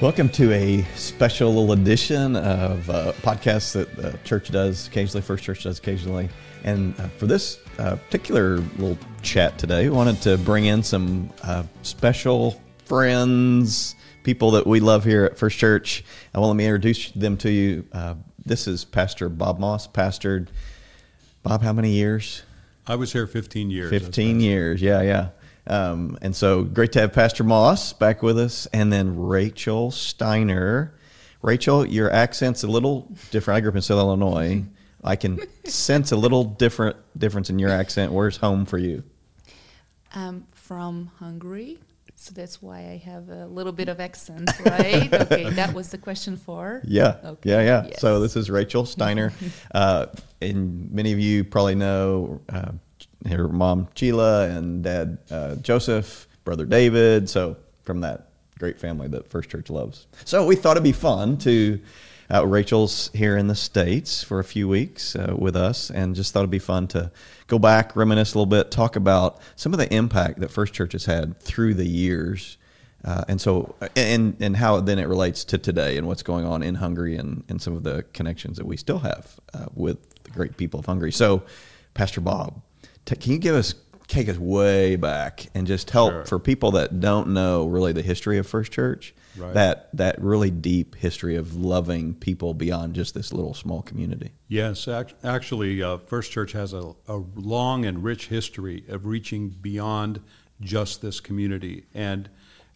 Welcome to a special little edition of uh, podcast that the church does occasionally, First Church does occasionally. And uh, for this uh, particular little chat today, we wanted to bring in some special friends, people that we love here at First Church. I want to let me introduce them to you. Uh, this is Pastor Bob Moss, pastored. Bob, how many years? I was here 15 years. 15 years, yeah, yeah. Um, and so great to have Pastor Moss back with us, and then Rachel Steiner. Rachel, your accent's a little different. I grew up in Southern Illinois. I can sense a little different difference in your accent. Where's home for you? I'm from Hungary, so that's why I have a little bit of accent, right? okay, that was the question for. Yeah, Okay, yeah, yeah. yes. So this is Rachel Steiner, uh, and many of you probably know uh, her mom Sheila and dad uh, Joseph, brother David. So from that great family that First Church loves. So we thought it'd be fun to. Uh, Rachel's here in the States for a few weeks uh, with us, and just thought it'd be fun to go back, reminisce a little bit, talk about some of the impact that First Church has had through the years uh, and so, and and how then it relates to today and what's going on in Hungary and, and some of the connections that we still have uh, with the great people of Hungary. So, Pastor Bob, t- can you give us take us way back and just help Sure. for people that don't know really the history of First Church, Right. that that really deep history of loving people beyond just this little small community. Yes, ac- actually, uh, First Church has a, a long and rich history of reaching beyond just this community and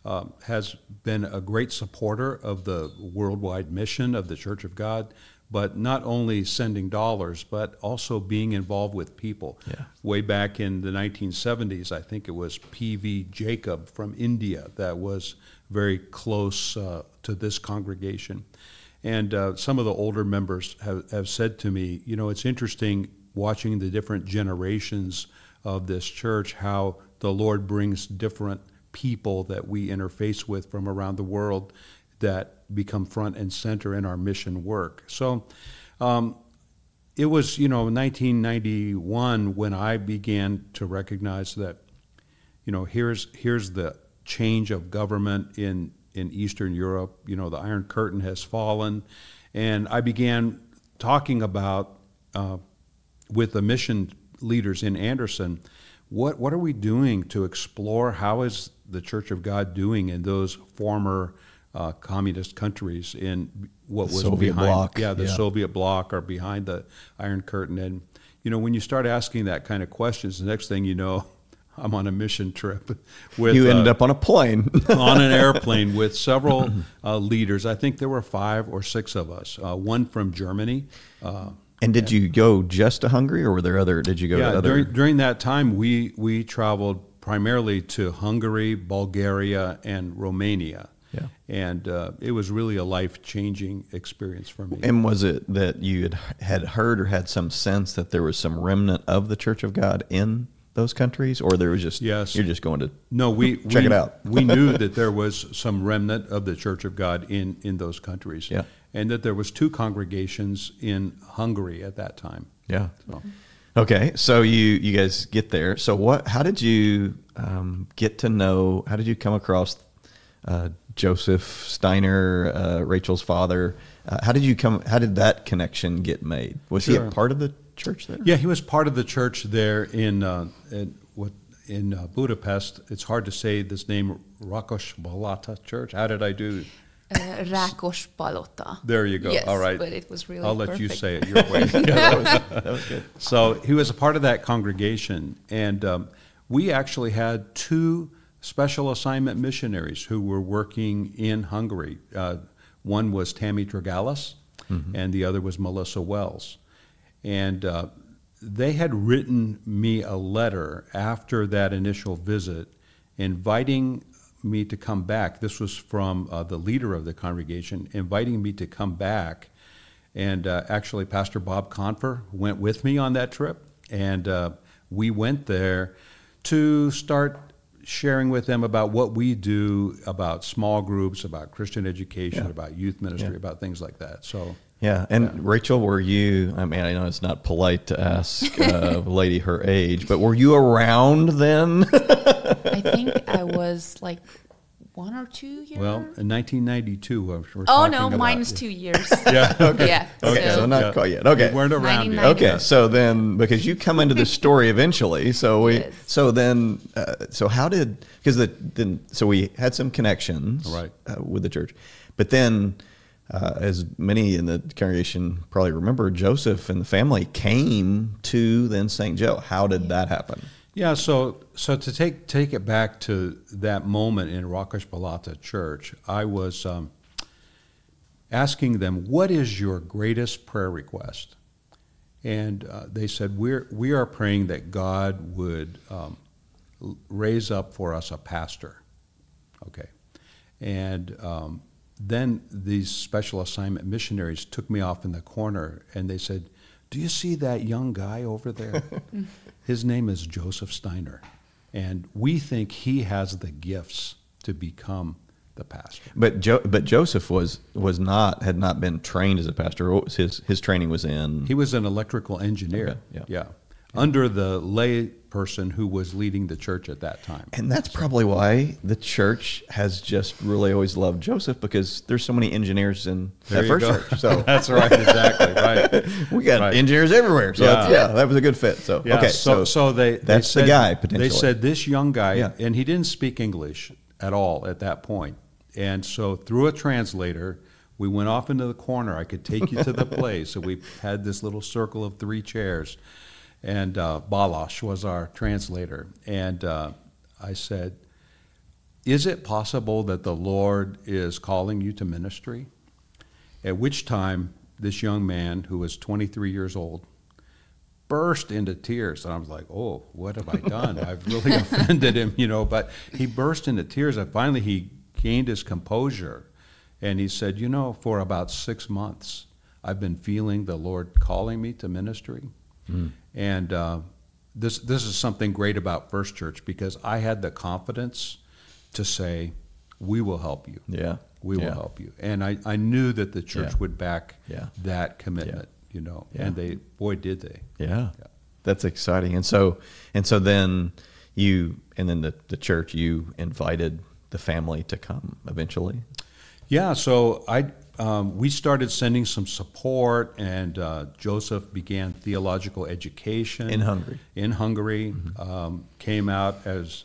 um, has been a great supporter of the worldwide mission of the Church of God, but not only sending dollars, but also being involved with people. Yeah. Way back in the 1970s, I think it was P.V. Jacob from India that was very close uh, to this congregation. And uh, some of the older members have, have said to me, you know, it's interesting watching the different generations of this church, how the Lord brings different people that we interface with from around the world that become front and center in our mission work. So um, it was, you know, 1991 when I began to recognize that, you know, here's here's the change of government in in Eastern Europe. You know, the Iron Curtain has fallen, and I began talking about uh, with the mission leaders in Anderson. What what are we doing to explore how is the Church of God doing in those former uh, communist countries in what was Soviet behind bloc, yeah the yeah. Soviet bloc or behind the Iron Curtain and you know when you start asking that kind of questions the next thing you know I'm on a mission trip with You ended uh, up on a plane. on an airplane with several uh, leaders. I think there were five or six of us. Uh, one from Germany. Uh, and did you go just to Hungary, or were there other? Did you go yeah, to other? during, during that time, we we traveled primarily to Hungary, Bulgaria, and Romania. Yeah. and uh, it was really a life changing experience for me. And was it that you had, had heard or had some sense that there was some remnant of the Church of God in those countries, or there was just Yes. you're just going to No, we Check we, it out. we knew that there was some remnant of the Church of God in in those countries, Yeah. and that there was two congregations in Hungary at that time. yeah. So, Okay, so you you guys get there. So what? How did you um, get to know? How did you come across uh, Joseph Steiner, uh, Rachel's father? Uh, how did you come? How did that connection get made? Was he a part of the church there? yeah, he was part of the church there in uh, in what in uh, Budapest. It's hard to say this name, Rakos Balata Church. How did I do? Uh, Rákos Palota. There you go. Yes, All right, but it was really I'll let you say it your way. that, was, that was good. So he was a part of that congregation, and um, we actually had two special assignment missionaries who were working in Hungary. Uh, one was Tammy Dragalis, and the other was Melissa Wells. And uh, they had written me a letter after that initial visit inviting me to come back. This was from uh, the leader of the congregation, inviting me to come back. And uh, actually, Pastor Bob Confer went with me on that trip. And uh, we went there to start sharing with them about what we do about small groups, about Christian education, Yeah. about youth ministry, Yeah. about things like that. So, Yeah, and Rachel, were you? I mean, I know it's not polite to ask a lady her age, but were you around then? I think I was like one or two years. Well, in 1992, we're we're oh talking no, about- minus two years. Yeah. okay. Yeah. Okay, so so- not Yeah. quite yet. Okay. We weren't around yet. Okay, so then because you come into the story eventually, so we Yes. so then uh, so how did because the then so we had some connections Right. uh, with the church, but then uh, as many in the congregation probably remember, Joseph and the family came to then St. Joe. How did that happen? Yeah, so so to take take it back to that moment in Rakesh Balata Church, I was um, asking them, "What is your greatest prayer request?" And uh, they said, "We're we are praying that God would um, raise up for us a pastor." Okay, and um, then these special assignment missionaries took me off in the corner and they said, "Do you see that young guy over there? His name is Joseph Steiner, and we think he has the gifts to become the pastor." But jo- but Joseph was was not had not been trained as a pastor. His his training was in He was an electrical engineer. Okay, yeah. yeah, under the lay person who was leading the church at that time. And that's probably why the church has just really always loved Joseph because there's so many engineers in There that first go. church. So That's right, exactly right. we got Right. engineers everywhere. So Yeah. yeah. that was a good fit. So Yeah, okay, so, so they they that's said, the guy potentially. They said this young guy, Yeah. and he didn't speak English at all at that point. And so through a translator, we went off into the corner. I could take you to the place. So we had this little circle of three chairs, and uh, Balash was our translator. And uh, I said, "Is it possible that the Lord is calling you to ministry?" At which time, this young man who was 23 years old burst into tears. And I was like, oh, what have I done? I've really offended him, you know. But he burst into tears. And finally, he gained his composure. And he said, you know, for about six months, I've been feeling the Lord calling me to ministry. And uh, this, this is something great about First Church because I had the confidence to say, we will help you yeah, we will yeah. help you. And I, I knew that the church Yeah. would back Yeah. that commitment, you know, and they, boy, did they. Yeah. Yeah. That's exciting. And so and so then you and then the, the church you invited the family to come eventually. Yeah, so I, um, we started sending some support, and uh, Joseph began theological education In Hungary. In Hungary, um, came out as,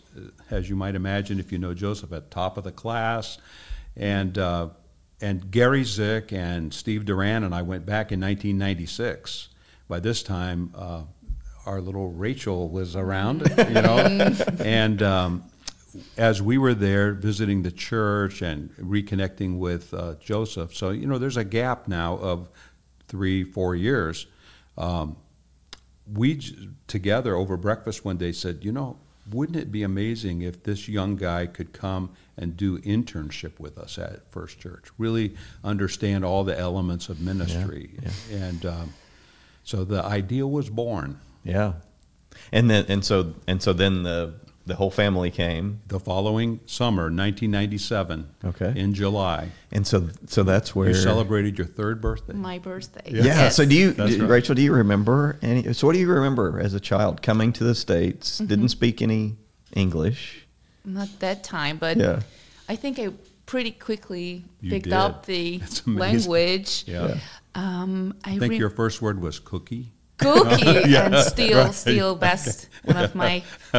as you might imagine, if you know Joseph, at top of the class, and uh, and Gary Zick and Steve Duran and I went back in 1996. By this time, uh, our little Rachel was around, you know, and. Um, as we were there visiting the church and reconnecting with uh, Joseph, so you know, there's a gap now of three, four years. Um, we j- together over breakfast one day said, you know, wouldn't it be amazing if this young guy could come and do internship with us at First Church? Really understand all the elements of ministry, and um, so the idea was born. Yeah. And then and so and so then the the whole family came. The following summer, 1997, Okay. in July, And so so that's where you celebrated your third birthday. My birthday. Yeah. Yes. So do you, do- right. Rachel? Do you remember any? So what do you remember as a child coming to the states? Mm-hmm. Didn't speak any English. Not that time, but Yeah. I think I pretty quickly You picked did. up the That's amazing. language. Yeah. Um, I, I think re- your first word was cookie. Cookie Yeah, and still right. still best one of my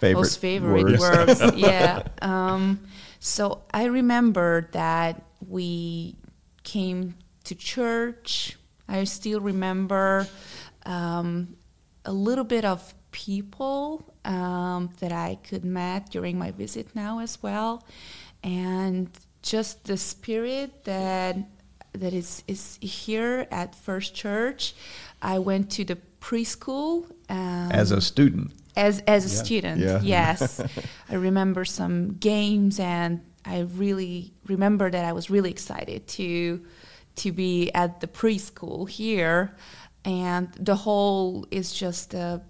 Favorite most favorite words. words. yeah. Um, so I remember that we came to church. I still remember um, a little bit of people um, that I could met during my visit now as well, and just the spirit that that is is here at First Church. I went to the preschool um, As a student. as as a Yeah. student Yeah. yes i remember some games and i really remember that i was really excited to to be at the preschool here and the whole is just a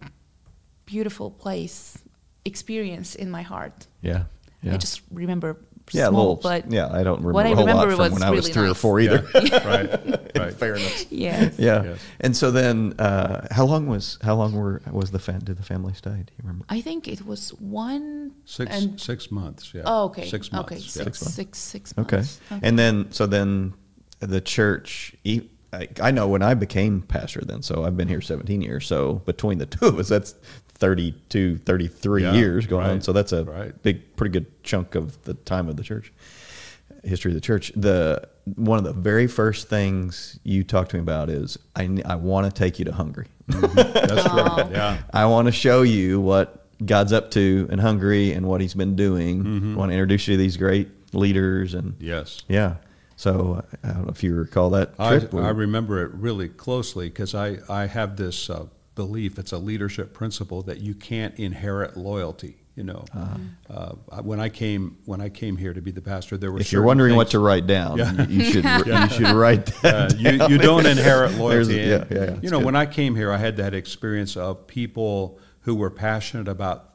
beautiful place experience in my heart Yeah. Yeah. i just remember yeah, a small little, but yeah, I don't remember what I a whole lot from was when I was really three or four either. Yeah, right, right. Fairness. yes Yeah. Yes. And so then, uh, how long was how long were was the fam- did the family stay? Do you remember? I think it was one Six And- six months. Yeah. Oh, okay. Six months. Okay, yeah. six, months. six, six Okay. months. And then, so then the church, e- I, I know when I became pastor then, so I've been here 17 years. So between the two of us, that's 32, 33 Yeah, years going on. So that's a right. big, pretty good chunk of the time of the church, history of the church. The one of the very first things you talked to me about is I, I want to take you to Hungary. That's right. Yeah. I want to show you what God's up to in Hungary and what He's been doing. Mm-hmm. I want to introduce you to these great leaders and Yes. yeah. So I don't know if you recall that I. I remember it really closely because I, I have this uh, belief, it's a leadership principle that you can't inherit loyalty. You know, uh, I- when I came when I came here to be the pastor, there were if you're wondering what to write down, Yeah. you, you should you should write Uh, that. you, down. you don't inherit loyalty. a- yeah, yeah, yeah, You know, good. when I came here, I had that experience of people who were passionate about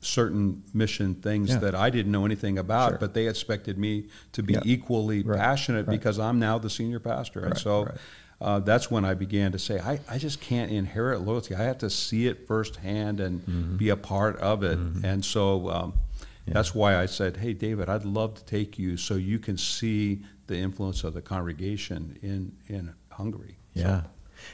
certain mission things Yeah. that I didn't know anything about, Sure. but they expected me to be Yeah. equally Right, passionate right. because I'm now the senior pastor. And so. Uh, that's when I began to say, I, I just can't inherit loyalty. I have to see it firsthand and Mm-hmm. be a part of it. And so um, that's why I said, hey, David, I'd love to take you so you can see the influence of the congregation in, in Hungary. Yeah.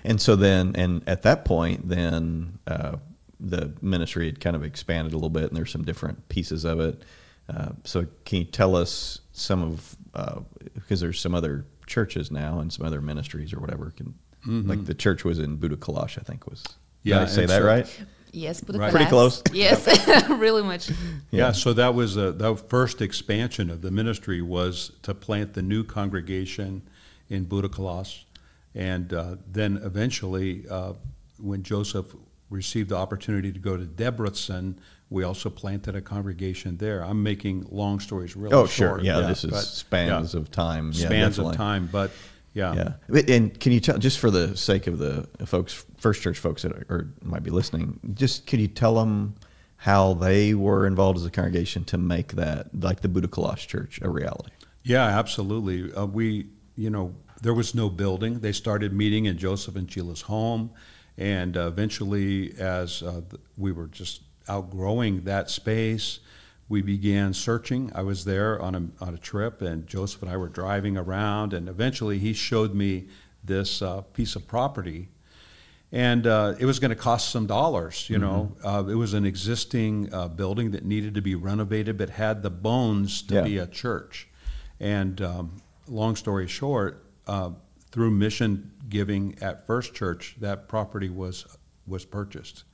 And so then, and at that point, then uh, the ministry had kind of expanded a little bit, and there's some different pieces of it. Uh, so, can you tell us some of uh, because there's some other churches now and some other ministries or whatever? Can like the church was in Budakalash, I think was. Yeah, did I say that so- right? Yes, but Right. Pretty close. Yes, really much. Yeah, so that was uh the first expansion of the ministry was to plant the new congregation in Budakalas. And uh, then eventually, uh, when Joseph received the opportunity to go to Debrecen, we also planted a congregation there. I'm making long stories really Oh, short. sure. Yeah, this is but- spans yeah. of time. Yeah, Spans definitely. of time, but yeah. Yeah. And can you tell, just for the sake of the folks, First Church folks that are, or might be listening, just could you tell them how they were involved as a congregation to make that, like the Budakalash Church, a reality? Yeah, absolutely. Uh, we, you know, there was no building. They started meeting in Joseph and Sheila's home, and uh, eventually, as uh, we were just outgrowing that space, we began searching. I was there on a on a trip, and Joseph and I were driving around, and eventually he showed me this uh, piece of property. And uh, it was going to cost some dollars, you know. Uh, it was an existing uh, building that needed to be renovated, but had the bones to Yeah. be a church. And um, long story short, uh, through mission giving at First Church, that property was was purchased,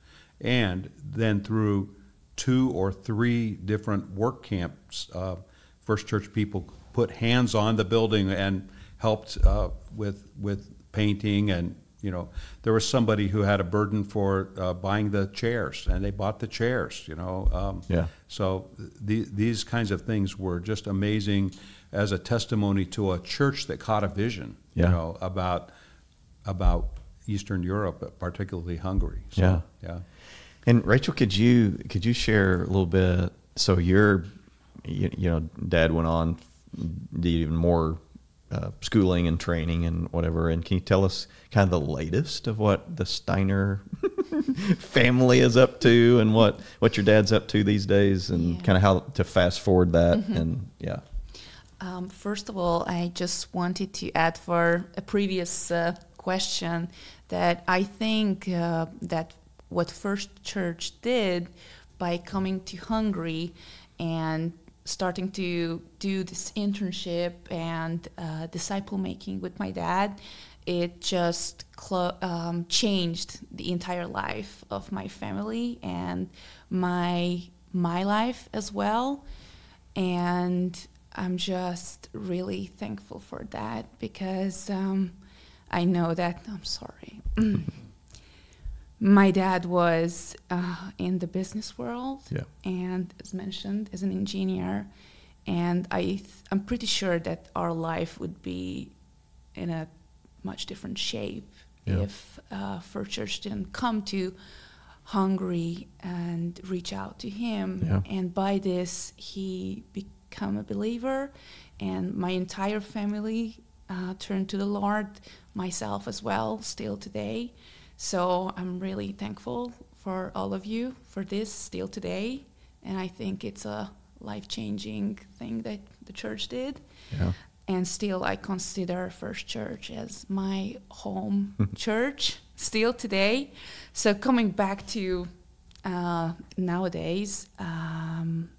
and then through two or three different work camps, uh, First Church people put hands on the building and helped uh, with with painting and you know there was somebody who had a burden for uh, buying the chairs and they bought the chairs you know um, Yeah. so the, these kinds of things were just amazing as a testimony to a church that caught a vision, Yeah. you know, about about Eastern Europe, particularly Hungary. So, Yeah. yeah. And Rachel, could you could you share a little bit? So your, you, you know, dad went on, did even more uh, schooling and training and whatever. And can you tell us kind of the latest of what the Steiner family is up to and what what your dad's up to these days, and Yeah. kind of how to fast forward that? And yeah, Um, first of all, I just wanted to add for a previous uh, question that I think uh, that what First Church did by coming to Hungary and starting to do this internship and uh, disciple making with my dad, it just um, changed the entire life of my family and my my life as well and I'm just really thankful for that because um, I know that I'm sorry. My dad was uh, in the business world, Yeah. and as mentioned, as an engineer, and I th- I'm pretty sure that our life would be in a much different shape Yeah. if uh, First Church didn't come to Hungary and reach out to him. Yeah. And by this, he became a believer, and my entire family uh, turned to the Lord, myself as well, still today. So I'm really thankful for all of you for this still today. and I think it's a life changing thing that the church did. Yeah. And still, I consider First Church as my home church still today. So, coming back to uh, nowadays, um,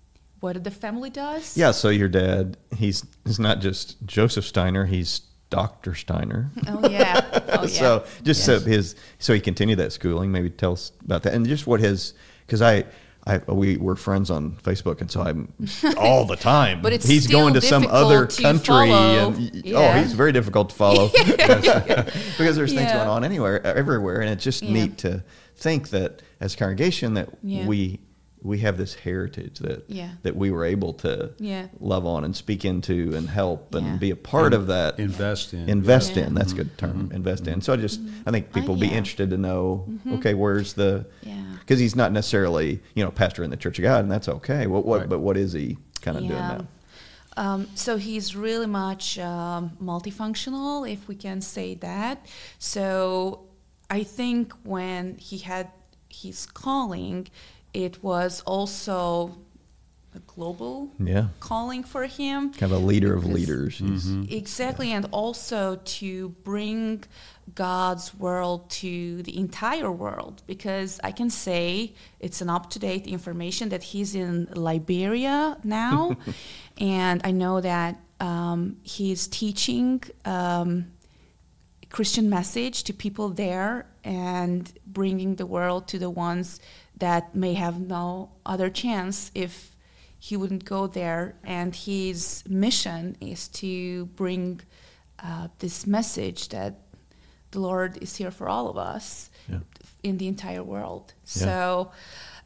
what the family does. Yeah. So your dad, he's he's not just Joseph Steiner. He's Dr. Steiner. Oh yeah. Oh yeah. so just so his so he continued that schooling. Maybe tell us about that and just what his because I. I, we were friends on Facebook, and so I'm all the time. But it's he's still going to some other to country, follow. and oh, he's very difficult to follow because there's things Yeah. going on anywhere, everywhere, and it's just Yeah. neat to think that as a congregation that Yeah. we we have this heritage that Yeah. that we were able to Yeah. love on and speak into and help and Yeah. be a part of that Invest in. invest Yeah. in that's a good term invest in so i just i think people will be interested to know okay where's the Yeah. because he's not necessarily you know pastor in the church of god and that's okay what, what Right. but what is he kind of doing now Um, so he's really much um, multifunctional, if we can say that. So I think when he had his calling, it was also a global yeah. calling for him. kind of a leader of Because- leaders. He's- Exactly, and also to bring God's world to the entire world because I can say it's an up to date information that he's in Liberia now, and I know that um, he's teaching um, Christian message to people there and bringing the world to the ones that may have no other chance if he wouldn't go there. And his mission is to bring uh, this message that the Lord is here for all of us Yeah. in the entire world. Yeah. So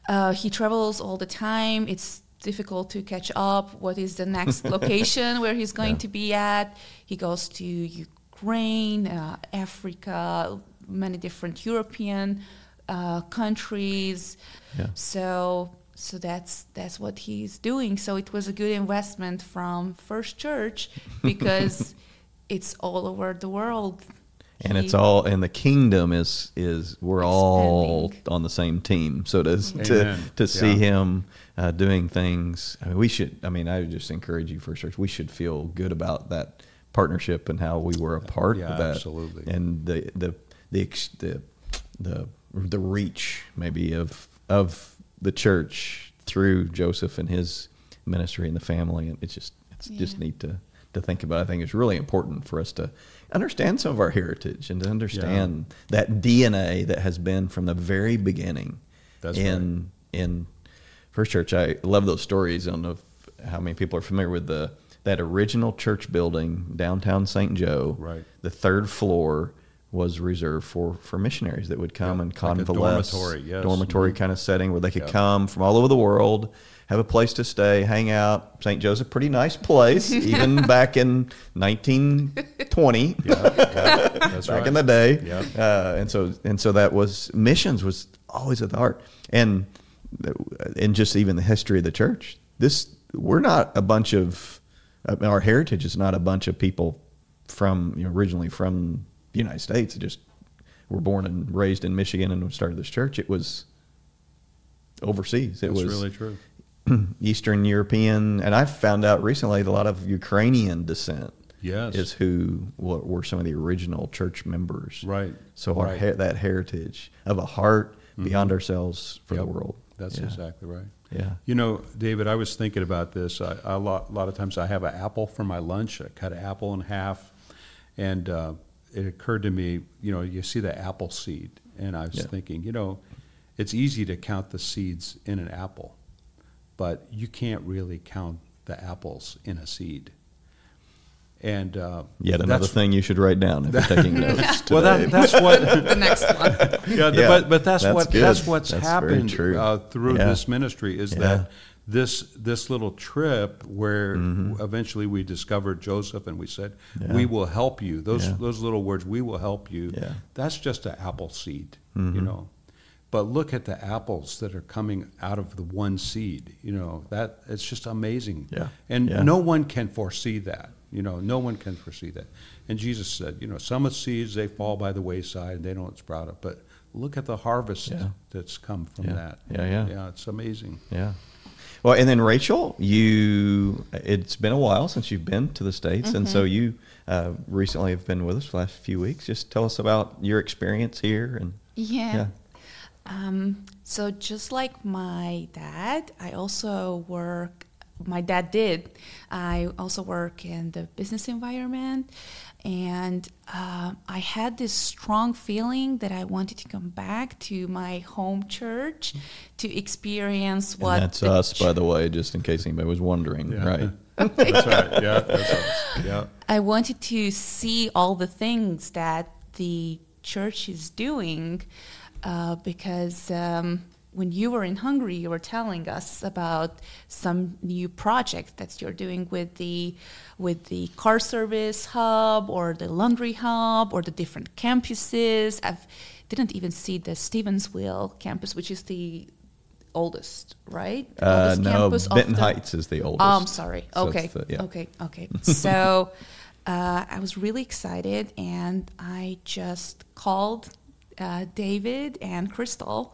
uh, he travels all the time. It's difficult to catch up. What is the next location where he's going Yeah. to be at? He goes to Ukraine, uh, Africa, many different European uh, countries. Yeah. So so that's that's what he's doing. So it was a good investment from First Church because it's all over the world. and it's all and the kingdom is is we're all Expanding. on the same team so to to, Amen. to see Yeah. him uh, doing things i mean we should i mean i would just encourage you first church we should feel good about that partnership and how we were a part Yeah, of that absolutely. and the the the the the, the reach maybe of of the church through joseph and his ministry and the family and it's just it's just neat to to think about. I think it's really important for us to understand some of our heritage and to understand that DNA that has been from the very beginning. That's in in First Church. I love those stories. I don't know if, how many people are familiar with the that original church building downtown St. Joe. Right. The third floor was reserved for for missionaries that would come and like convalesce. dormitory, yes. Dormitory Mhm. kind of setting where they could come from all over the world, have a place to stay, hang out. St. Joe's a pretty nice place, even back in 1920 Yeah, yeah, that's back right. in the day. Yeah. Uh, and so and so that was missions was always at the heart. And in just even the history of the church, this we're not a bunch of mean, our heritage is not a bunch of people from you know, originally from the United States. Just were born and raised in Michigan and started this church. It was overseas. It That's was really true. Eastern European, and I've found out recently that a lot of Ukrainian descent Yes. is who wa- were some of the original church members. Right. So our he- that heritage of a heart beyond ourselves for the world. That's Yeah. exactly right. Yeah. You know, David, I was thinking about this. I, I, a, lot, a lot of times I have an apple for my lunch. I cut an apple in half, and uh, it occurred to me, you know, you see the apple seed, and I was Yeah. thinking, you know, it's easy to count the seeds in an apple, but you can't really count the apples in a seed. And uh, Yet another thing you should write down if you're taking notes. Today. Well, that, that's what the next one. yeah, Yeah, but but that's, that's what good. that's what's That's happened uh, through Yeah. this ministry is Yeah. that this this little trip where Mm-hmm. eventually we discovered Joseph and we said Yeah. we will help you. Those Yeah. those little words we will help you. Yeah. That's just an apple seed, Mm-hmm. you know. But look at the apples that are coming out of the one seed. You know that it's just amazing. Yeah. And no one can foresee that. You know, no one can foresee that. And Jesus said, you know, some of the seeds they fall by the wayside and they don't sprout up. But look at the harvest that's come from that. Yeah, yeah. Yeah, it's amazing. Yeah. Well, and then Rachel, you it's been a while since you've been to the states, and so you uh, recently have been with us for the last few weeks. Just tell us about your experience here and Yeah. Yeah. Um, so just like my dad, I also work. My dad did. I also work in the business environment, and uh, I had this strong feeling that I wanted to come back to my home church to experience what and that's the us, by the way, just in case anybody was wondering, Yeah. right? That's right. Yeah, that's us. Yeah. I wanted to see all the things that the church is doing uh, because um, when you were in Hungary, you were telling us about some new project that you're doing with the with the car service hub or the laundry hub or the different campuses. I didn't even see the Stevensville campus, which is the oldest, right? The Uh, oldest no, campus Benton the- Heights is the oldest. Oh, I'm sorry. So okay. the- yeah. Okay. Okay. So uh, I was really excited, and I just called uh, David and Crystal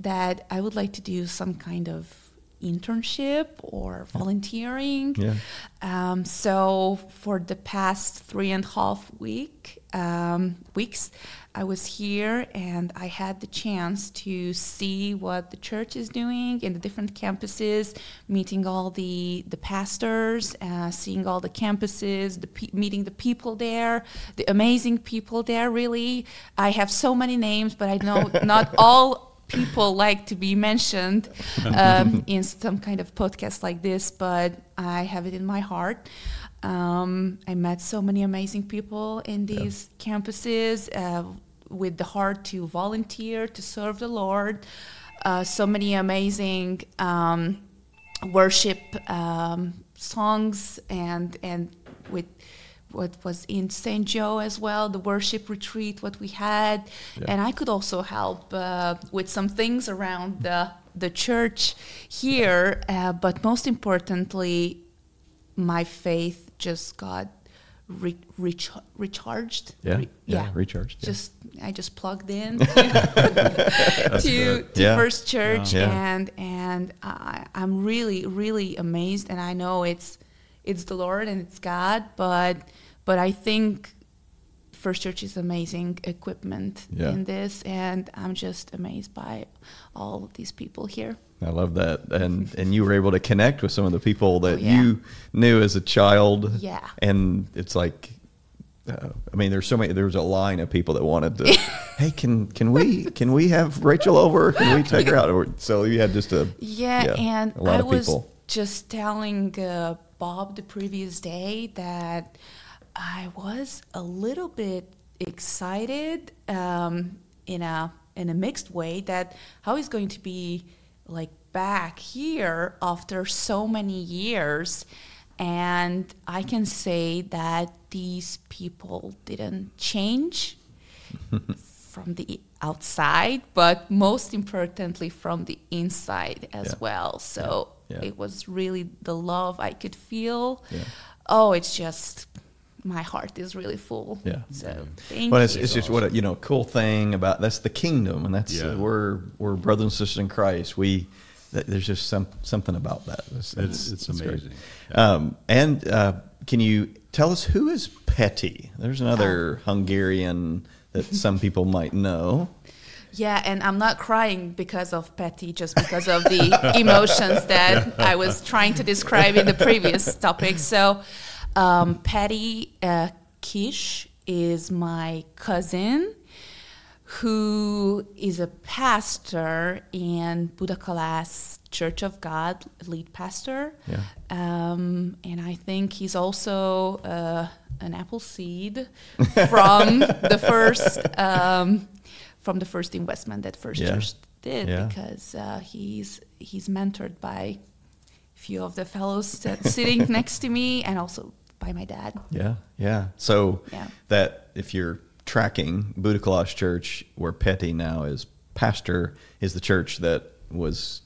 that I would like to do some kind of internship or volunteering. Yeah. Um, so for the past three and a half week um, weeks, I was here and I had the chance to see what the church is doing in the different campuses, meeting all the the pastors, uh, seeing all the campuses, the pe- meeting the people there, the amazing people there. Really, I have so many names, but I know not all people like to be mentioned um, in some kind of podcast like this, but I have it in my heart. Um, I met so many amazing people in these campuses uh, with the heart to volunteer, to serve the Lord. Uh, so many amazing um, worship um, songs and and with what was in St. Joe as well, the worship retreat, what we had, Yeah. and I could also help uh, with some things around the the church here. Uh, but most importantly, my faith just got re- recha- recharged. Yeah, Re- yeah, recharged, yeah. Just I just plugged in to, to, to Yeah. First Church, Yeah. and and I, I'm really really amazed, and I know it's it's the Lord and it's God, but but I think First Church is amazing equipment Yeah. in this, and I'm just amazed by all of these people here. I love that, and and you were able to connect with some of the people that Oh, yeah. you knew as a child. Yeah. and it's like, uh, I mean, there's so many. There was a line of people that wanted to. hey, can can we can we have Rachel over? Can we take her out? So you had just a Yeah, and a lot I of was people. Just telling uh, Bob the previous day that I was a little bit excited um, in a in a mixed way that how he's going to be like back here after so many years and I can say that these people didn't change from the outside, but most importantly from the inside as Yeah. well. So Yeah. it was really the love I could feel. Yeah. Oh, it's just my heart is really full. Yeah. So thank Well, it's, you. it's just what a, you know, cool thing about that's the kingdom, and that's Yeah. we're we're brothers and sisters in Christ. We th- there's just some something about that. It's, It's- it's great. amazing. Um, and uh, can you tell us who is Petty? There's another Oh. Hungarian that some people might know. Yeah, and I'm not crying because of Petty, just because of the emotions that I was trying to describe in the previous topic. So, um, Patty uh, Kish is my cousin who is a pastor in Budakalász Church of God, lead pastor. Yeah. Um, and I think he's also uh, an apple seed from the first um, from the first investment that First Yeah. Church did Yeah. because uh, he's he's mentored by a few of the fellows that sitting next to me and also by my dad. Yeah, yeah. So Yeah. that if you're tracking Budakalash Church, where Petty now is pastor, is the church that was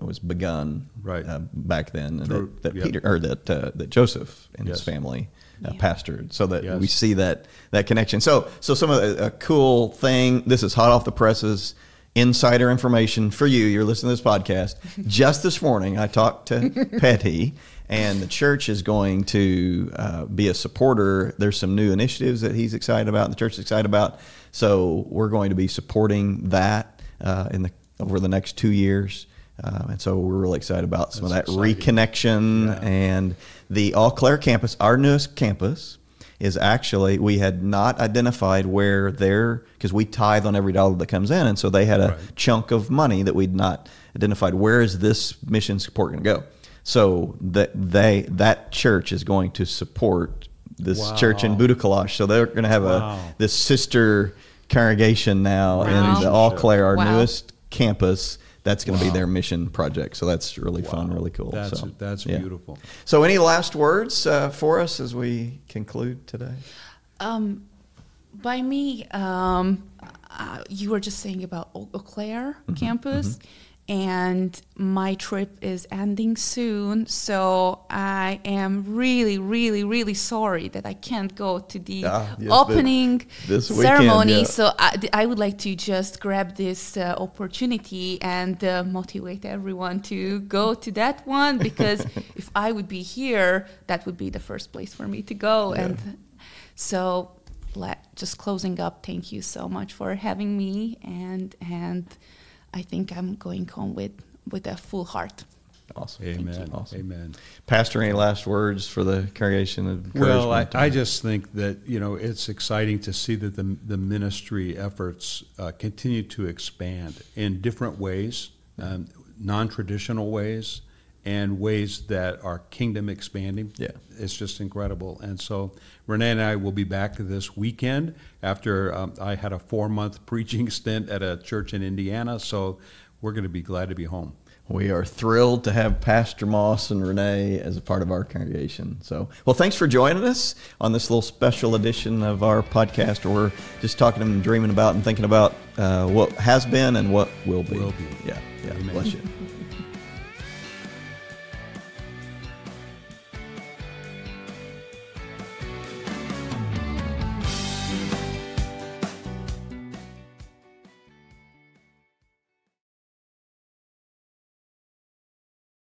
was begun Right. uh, back then, and Through- that, that yep. Peter or that uh, that Joseph and his family uh, Yeah. pastored, so that Yes. we see that that connection. So so some of the, a cool thing. This is hot off the presses. insider information for you. You're listening to this podcast. Just this morning, I talked to Petty, and the church is going to uh, be a supporter. There's some new initiatives that he's excited about, and the church is excited about. So we're going to be supporting that uh, in the over the next two years. Um, and so we're really excited about some That's of that exciting. reconnection Yeah. and the Eau Claire campus, our newest campus, is actually we had not identified where their because we tithe on every dollar that comes in, and so they had a Right. chunk of money that we'd not identified. Where is this mission support going to go? So that they that church is going to support this church in Wow. Budakalash. So they're going to have Wow. a this sister congregation now in the Eau Claire, our Wow. newest campus. That's going to Wow. be their mission project. So that's really fun, really cool. That's so, that's yeah. beautiful. So, any last words uh, for us as we conclude today? Um, by me, um, uh, you were just saying about Eau Eau Claire campus, and my trip is ending soon. So I am really, really, really sorry that I can't go to the Ah, yes, opening this weekend, ceremony. yeah. So I, I would like to just grab this uh, opportunity and uh, motivate everyone to go to that one because if I would be here, that would be the first place for me to go. Yeah. And so, let, just closing up, thank you so much for having me, and and I think I'm going home with with a full heart. Awesome. Amen. Awesome. Amen. Pastor, any last words for the congregation? of Well, I. I just think that you know it's exciting to see that the the ministry efforts uh, continue to expand in different ways, um, non-traditional ways, and ways that are kingdom expanding. Yeah. it's just incredible. And so Renee and I will be back this weekend after um, I had a four month preaching stint at a church in Indiana. So we're going to be glad to be home. We are thrilled to have Pastor Moss and Renee as a part of our congregation. So, well, thanks for joining us on this little special edition of our podcast where we're just talking and dreaming about and thinking about uh, what has been and what will be. Will be. Yeah, yeah. Amen. Bless you.